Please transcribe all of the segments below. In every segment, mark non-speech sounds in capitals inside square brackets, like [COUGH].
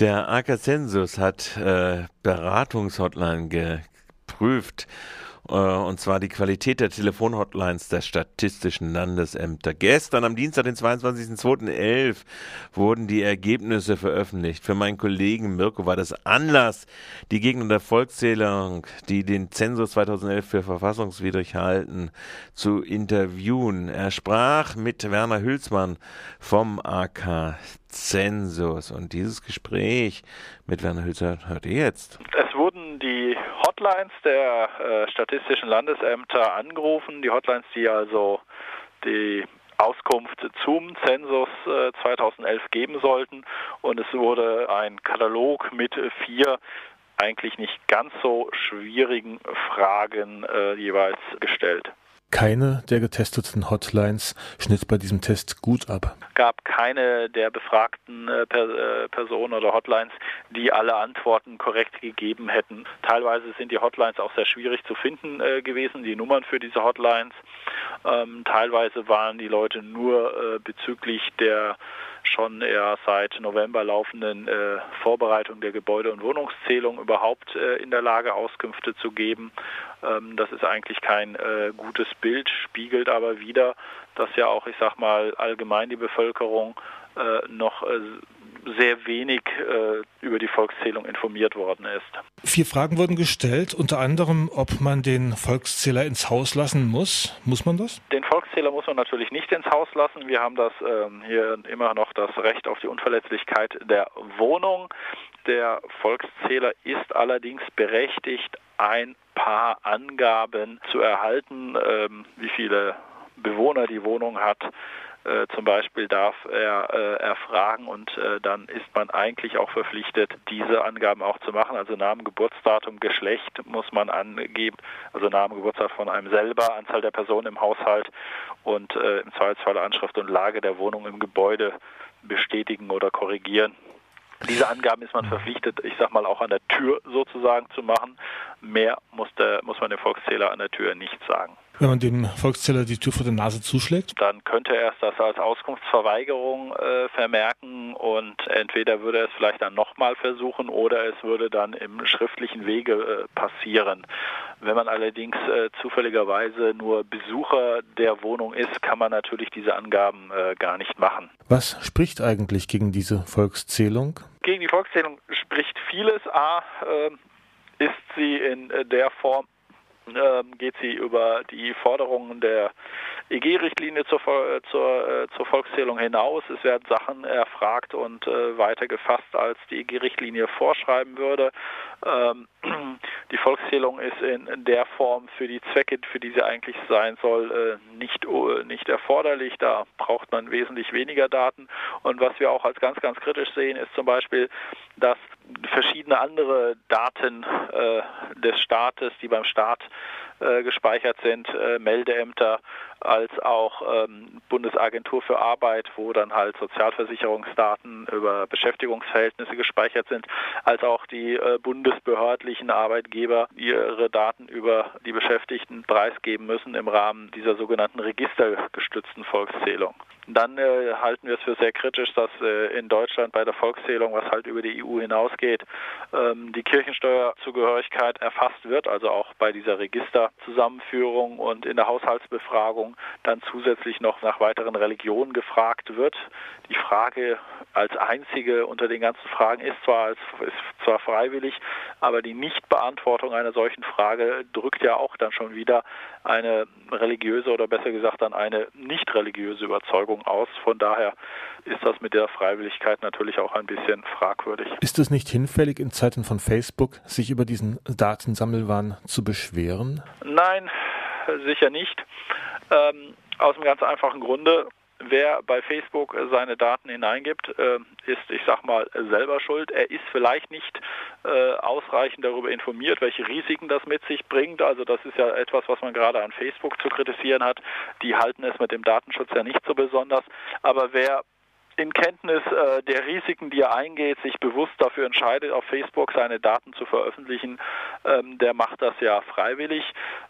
Der AK Census hat äh, Beratungshotline geprüft und zwar die Qualität der Telefonhotlines der statistischen Landesämter. Gestern am Dienstag, den 22.02.11 wurden die Ergebnisse veröffentlicht. Für meinen Kollegen Mirko war das Anlass, die Gegner der Volkszählung, die den Zensus 2011 für verfassungswidrig halten, zu interviewen. Er sprach mit Werner Hülsmann vom AK Zensus und dieses Gespräch mit Werner Hülsmann hört ihr jetzt. Es wurden die Hotlines der äh, statistischen Landesämter angerufen, die Hotlines, die also die Auskunft zum Zensus äh, 2011 geben sollten. Und es wurde ein Katalog mit vier eigentlich nicht ganz so schwierigen Fragen äh, jeweils gestellt. Keine der getesteten Hotlines schnitt bei diesem Test gut ab. Gab keine der befragten äh, äh, Personen oder Hotlines, die alle Antworten korrekt gegeben hätten. Teilweise sind die Hotlines auch sehr schwierig zu finden äh, gewesen, die Nummern für diese Hotlines. Ähm, teilweise waren die Leute nur bezüglich der schon eher seit November laufenden äh, Vorbereitung der Gebäude- und Wohnungszählung überhaupt äh, in der Lage, Auskünfte zu geben. Ähm, das ist eigentlich kein äh, gutes Bild, spiegelt aber wieder, dass ja auch, ich sag mal, allgemein die Bevölkerung äh, noch äh, sehr wenig äh, über die Volkszählung informiert worden ist. Vier Fragen wurden gestellt, unter anderem, ob man den Volkszähler ins Haus lassen muss. Muss man das? Den Volkszähler muss man natürlich nicht ins Haus lassen. Wir haben das ähm, hier immer noch das Recht auf die Unverletzlichkeit der Wohnung. Der Volkszähler ist allerdings berechtigt, ein paar Angaben zu erhalten, ähm, wie viele Bewohner die Wohnung hat, äh, zum Beispiel darf er äh, erfragen und äh, dann ist man eigentlich auch verpflichtet, diese Angaben auch zu machen. Also Namen, Geburtsdatum, Geschlecht muss man angeben, also Name, Geburtsdatum von einem selber, Anzahl der Personen im Haushalt und äh, im Zweifelsfall Anschrift und Lage der Wohnung im Gebäude bestätigen oder korrigieren. Diese Angaben ist man verpflichtet, ich sag mal, auch an der Tür sozusagen zu machen. Mehr muss, der, muss man dem Volkszähler an der Tür nicht sagen. Wenn man dem Volkszähler die Tür vor der Nase zuschlägt? Dann könnte er das als Auskunftsverweigerung äh, vermerken und entweder würde er es vielleicht dann nochmal versuchen oder es würde dann im schriftlichen Wege äh, passieren. Wenn man allerdings äh, zufälligerweise nur Besucher der Wohnung ist, kann man natürlich diese Angaben äh, gar nicht machen. Was spricht eigentlich gegen diese Volkszählung? Gegen die Volkszählung spricht vieles. A, äh, ist sie in äh, der Form ähm, geht sie über die Forderungen der EG-Richtlinie zur, zur, äh, zur, Volkszählung hinaus. Es werden Sachen erfragt und äh, weiter gefasst, als die EG-Richtlinie vorschreiben würde. Ähm, [CLEARS THROAT] die Volkszählung ist in der Form für die Zwecke, für die sie eigentlich sein soll, äh, nicht, nicht erforderlich. Da braucht man wesentlich weniger Daten. Und was wir auch als ganz, ganz kritisch sehen, ist zum Beispiel, dass verschiedene andere Daten äh, des Staates, die beim Staat äh, gespeichert sind, äh, Meldeämter als auch ähm, Bundesagentur für Arbeit, wo dann halt Sozialversicherungsdaten über Beschäftigungsverhältnisse gespeichert sind, als auch die äh, bundesbehördlichen Arbeitgeber ihre Daten über die Beschäftigten preisgeben müssen im Rahmen dieser sogenannten registergestützten Volkszählung. Dann äh, halten wir es für sehr kritisch, dass äh, in Deutschland bei der Volkszählung, was halt über die EU hinausgeht, ähm, die Kirchensteuerzugehörigkeit erfasst wird, also auch bei dieser Registerzusammenführung und in der Haushaltsbefragung dann zusätzlich noch nach weiteren Religionen gefragt wird. Die Frage als einzige unter den ganzen Fragen ist zwar, als, ist zwar freiwillig, aber die Nichtbeantwortung einer solchen Frage drückt ja auch dann schon wieder eine religiöse oder besser gesagt dann eine nicht religiöse Überzeugung aus. Von daher ist das mit der Freiwilligkeit natürlich auch ein bisschen fragwürdig. Ist es nicht hinfällig in Zeiten von Facebook, sich über diesen Datensammelwahn zu beschweren? Nein, sicher nicht. Ähm, aus einem ganz einfachen Grunde. Wer bei Facebook seine Daten hineingibt, äh, ist, ich sag mal, selber schuld. Er ist vielleicht nicht äh, ausreichend darüber informiert, welche Risiken das mit sich bringt. Also das ist ja etwas, was man gerade an Facebook zu kritisieren hat. Die halten es mit dem Datenschutz ja nicht so besonders. Aber wer in Kenntnis äh, der Risiken, die er eingeht, sich bewusst dafür entscheidet, auf Facebook seine Daten zu veröffentlichen, ähm, der macht das ja freiwillig.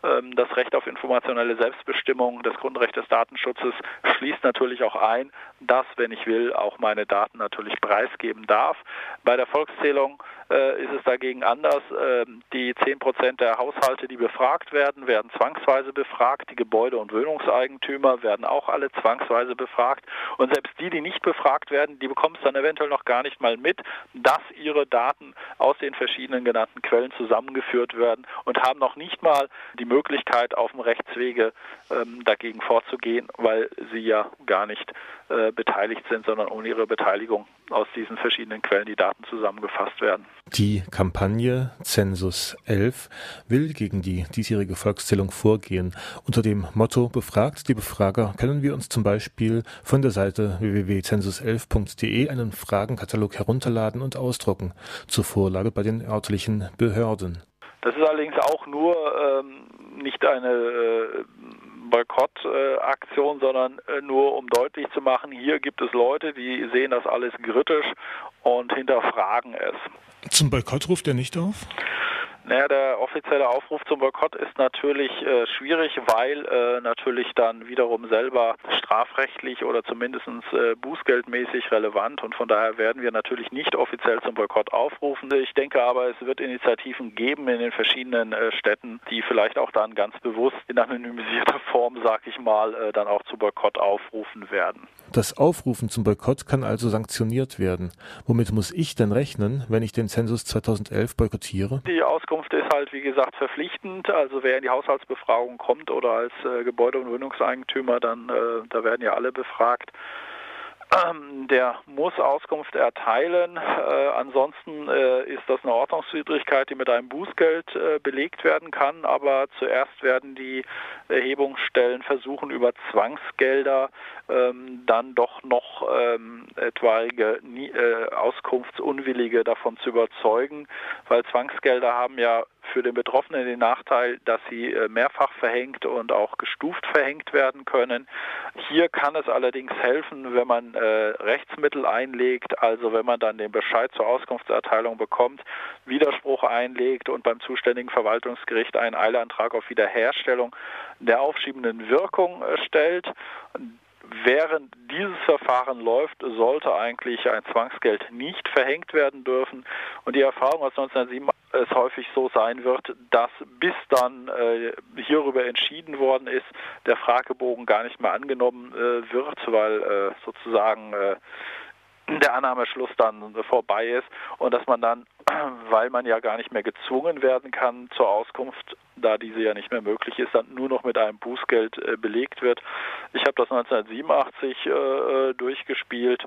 Ähm, das Recht auf informationelle Selbstbestimmung, das Grundrecht des Datenschutzes schließt natürlich auch ein, dass, wenn ich will, auch meine Daten natürlich preisgeben darf. Bei der Volkszählung äh, ist es dagegen anders. Ähm, die 10 Prozent der Haushalte, die befragt werden, werden zwangsweise befragt. Die Gebäude- und Wohnungseigentümer werden auch alle zwangsweise befragt. Und selbst die, die nicht befragt werden, die bekommen es dann eventuell noch gar nicht mal mit, dass ihre Daten aus den verschiedenen genannten Quellen zusammengeführt werden und haben noch nicht mal die Möglichkeit, auf dem Rechtswege ähm, dagegen vorzugehen, weil sie ja gar nicht äh, beteiligt sind, sondern ohne ihre Beteiligung aus diesen verschiedenen Quellen die Daten zusammengefasst werden. Die Kampagne Census 11 will gegen die diesjährige Volkszählung vorgehen. Unter dem Motto Befragt die Befrager können wir uns zum Beispiel von der Seite www.census11.de einen Fragenkatalog herunterladen und ausdrucken zur Vorlage bei den örtlichen Behörden. Das ist allerdings auch nur ähm, nicht eine äh, Boykottaktion, sondern äh, nur um deutlich zu machen, hier gibt es Leute, die sehen das alles kritisch und hinterfragen es. Zum Boykott ruft er nicht auf? Naja, der offizielle Aufruf zum Boykott ist natürlich äh, schwierig, weil äh, natürlich dann wiederum selber strafrechtlich oder zumindest äh, bußgeldmäßig relevant und von daher werden wir natürlich nicht offiziell zum Boykott aufrufen. Ich denke aber, es wird Initiativen geben in den verschiedenen äh, Städten, die vielleicht auch dann ganz bewusst in anonymisierter [LAUGHS] Form, sag ich mal, äh, dann auch zu Boykott aufrufen werden. Das Aufrufen zum Boykott kann also sanktioniert werden. Womit muss ich denn rechnen, wenn ich den Zensus 2011 boykottiere? Die Auskunft ist halt, wie gesagt, verpflichtend. Also wer in die Haushaltsbefragung kommt oder als äh, Gebäude- und Wohnungseigentümer, dann äh, da werden ja alle befragt. Ähm, der muss Auskunft erteilen. Äh, ansonsten äh, ist das eine Ordnungswidrigkeit, die mit einem Bußgeld äh, belegt werden kann. Aber zuerst werden die Erhebungsstellen versuchen, über Zwangsgelder ähm, dann doch noch ähm, etwaige äh, Auskunftsunwillige davon zu überzeugen, weil Zwangsgelder haben ja für den Betroffenen den Nachteil, dass sie äh, mehrfach verhängt und auch gestuft verhängt werden können. Hier kann es allerdings helfen, wenn man äh, Rechtsmittel einlegt, also wenn man dann den Bescheid zur Auskunftserteilung bekommt, Widerspruch einlegt und beim zuständigen Verwaltungsgericht einen Eilantrag auf Wiederherstellung der aufschiebenden Wirkung äh, stellt. Während dieses Verfahren läuft, sollte eigentlich ein Zwangsgeld nicht verhängt werden dürfen. Und die Erfahrung aus 1907 es häufig so sein wird, dass bis dann äh, hierüber entschieden worden ist, der Fragebogen gar nicht mehr angenommen äh, wird, weil äh, sozusagen äh, der Annahmeschluss dann vorbei ist und dass man dann, [CLEARS THROAT] weil man ja gar nicht mehr gezwungen werden kann zur Auskunft, da diese ja nicht mehr möglich ist, dann nur noch mit einem Bußgeld äh, belegt wird. Ich habe das 1987 äh, durchgespielt,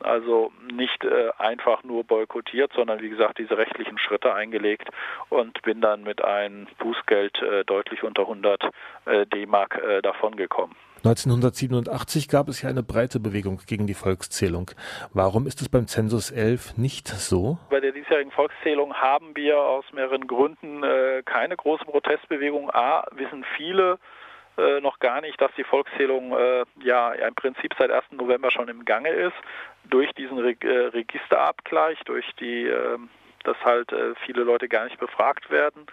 also nicht äh, einfach nur boykottiert, sondern wie gesagt diese rechtlichen Schritte eingelegt und bin dann mit einem Bußgeld äh, deutlich unter 100 äh, D-Mark davongekommen. 1987 gab es ja eine breite Bewegung gegen die Volkszählung. Warum ist es beim Zensus 11 nicht so? Bei der diesjährigen Volkszählung haben wir aus mehreren Gründen keine große Protestbewegung. A, wissen viele äh, noch gar nicht, dass die Volkszählung äh, ja im Prinzip seit 1. November schon im Gange ist. Durch diesen Re äh, Registerabgleich, durch die ähm, dass halt äh, viele Leute gar nicht befragt werden.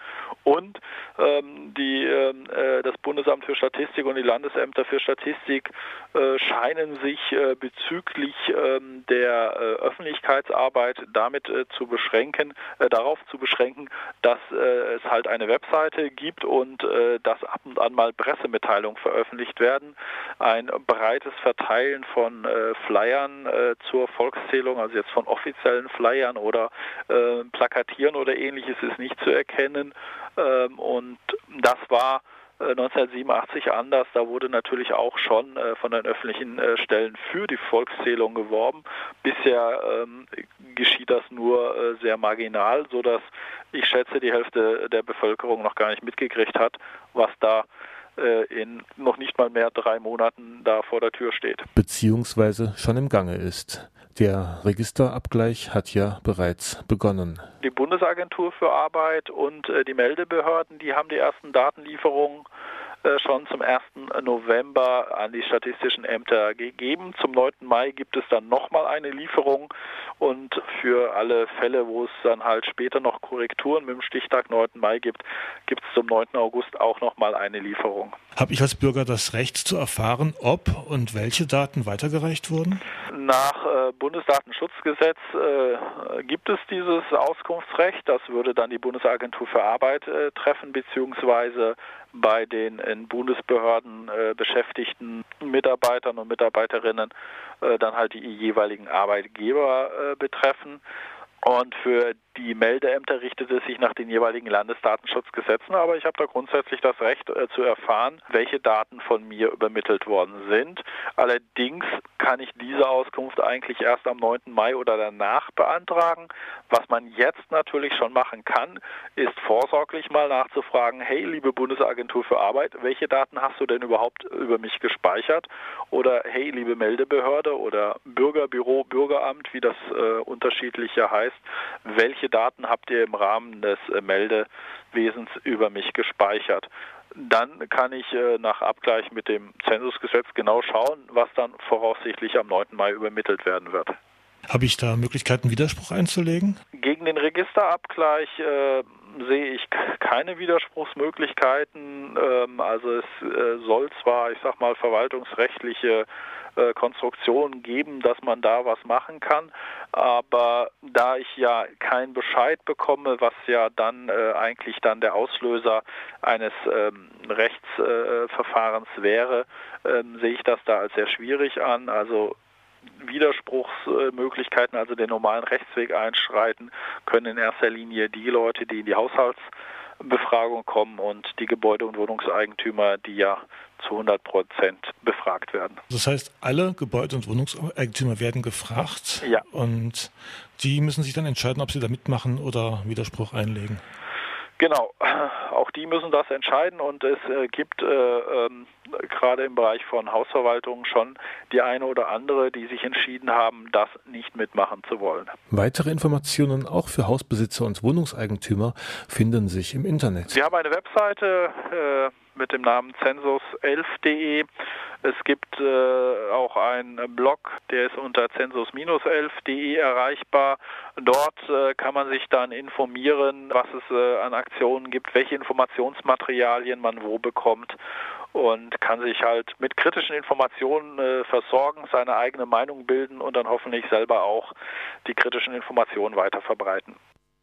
Und ähm, die, ähm, äh, das Bundesamt für Statistik und die Landesämter für Statistik äh, scheinen sich äh, bezüglich ähm, der äh, Öffentlichkeitsarbeit damit äh, zu beschränken, darauf zu beschränken, dass es halt eine Webseite gibt und dass ab und an mal Pressemitteilungen veröffentlicht werden. Ein breites Verteilen von Flyern zur Volkszählung, also jetzt von offiziellen Flyern oder Plakatieren oder ähnliches ist nicht zu erkennen. Ähm, und das war 1987 äh, anders. Da wurde natürlich auch schon äh, von den öffentlichen äh, Stellen für die Volkszählung geworben. Bisher ähm, geschieht das nur sehr marginal, sodass ich schätze, die Hälfte der Bevölkerung noch gar nicht mitgekriegt hat, was da in noch nicht mal mehr drei Monaten da vor der Tür steht. Beziehungsweise schon im Gange ist. Der Registerabgleich hat ja bereits begonnen. Die Bundesagentur für Arbeit und äh, die Meldebehörden, die haben die ersten Datenlieferungen äh, schon zum 1. November an die statistischen Ämter gegeben. Zum 9. Mai gibt es dann nochmal eine Lieferung und für alle Fälle, wo es dann halt später noch Korrekturen mit dem Stichtag 9. Mai gibt, gibt es zum 9. August auch nochmal eine Lieferung. Habe ich als Bürger das Recht zu erfahren, ob und welche Daten weitergereicht wurden? Nach äh, Bundesdatenschutzgesetz äh, gibt es dieses Auskunftsrecht. Das würde dann die Bundesagentur für Arbeit äh, treffen, beziehungsweise bei den in Bundesbehörden äh, beschäftigten Mitarbeitern und Mitarbeiterinnen äh, dann halt die jeweiligen Arbeitgeber äh, betreffen. Und für die Meldeämter richtet es sich nach den jeweiligen Landesdatenschutzgesetzen, aber ich habe da grundsätzlich das Recht äh, zu erfahren, welche Daten von mir übermittelt worden sind. Allerdings kann ich diese Auskunft eigentlich erst am 9. Mai oder danach beantragen. Was man jetzt natürlich schon machen kann, ist vorsorglich mal nachzufragen, hey, liebe Bundesagentur für Arbeit, welche Daten hast du denn überhaupt über mich gespeichert? Oder hey, liebe Meldebehörde oder Bürgerbüro, Bürgeramt, wie das äh, unterschiedlich ja heißt, welche Daten habt ihr im Rahmen des äh, Meldewesens über mich gespeichert. Dann kann ich äh, nach Abgleich mit dem Zensusgesetz genau schauen, was dann voraussichtlich am 9. Mai übermittelt werden wird. Habe ich da Möglichkeiten, Widerspruch einzulegen? Gegen den Registerabgleich äh, sehe ich keine Widerspruchsmöglichkeiten. Ähm, also es äh, soll zwar, ich sag mal, verwaltungsrechtliche äh, Konstruktionen geben, dass man da was machen kann, aber da ich ja keinen Bescheid bekomme, was ja dann äh, eigentlich dann der Auslöser eines ähm, Rechtsverfahrens wäre, ähm, sehe ich das da als sehr schwierig an. Also Widerspruchsmöglichkeiten, also den normalen Rechtsweg einschreiten, können in erster Linie die Leute, die in die Haushaltsbefragung kommen und die Gebäude- und Wohnungseigentümer, die ja zu 100 Prozent befragt werden. Das heißt, alle Gebäude- und Wohnungseigentümer werden gefragt ja. und die müssen sich dann entscheiden, ob sie da mitmachen oder Widerspruch einlegen. Genau, auch die müssen das entscheiden und es äh, gibt äh, ähm, gerade im Bereich von Hausverwaltungen schon die eine oder andere, die sich entschieden haben, das nicht mitmachen zu wollen. Weitere Informationen auch für Hausbesitzer und Wohnungseigentümer finden sich im Internet. Wir haben eine Webseite äh, mit dem Namen census11.de. Es gibt äh, auch einen Blog, der ist unter census-11.de erreichbar. Dort äh, kann man sich dann informieren, was es äh, an Aktionen gibt, welche Informationsmaterialien man wo bekommt und kann sich halt mit kritischen Informationen äh, versorgen, seine eigene Meinung bilden und dann hoffentlich selber auch die kritischen Informationen weiter verbreiten.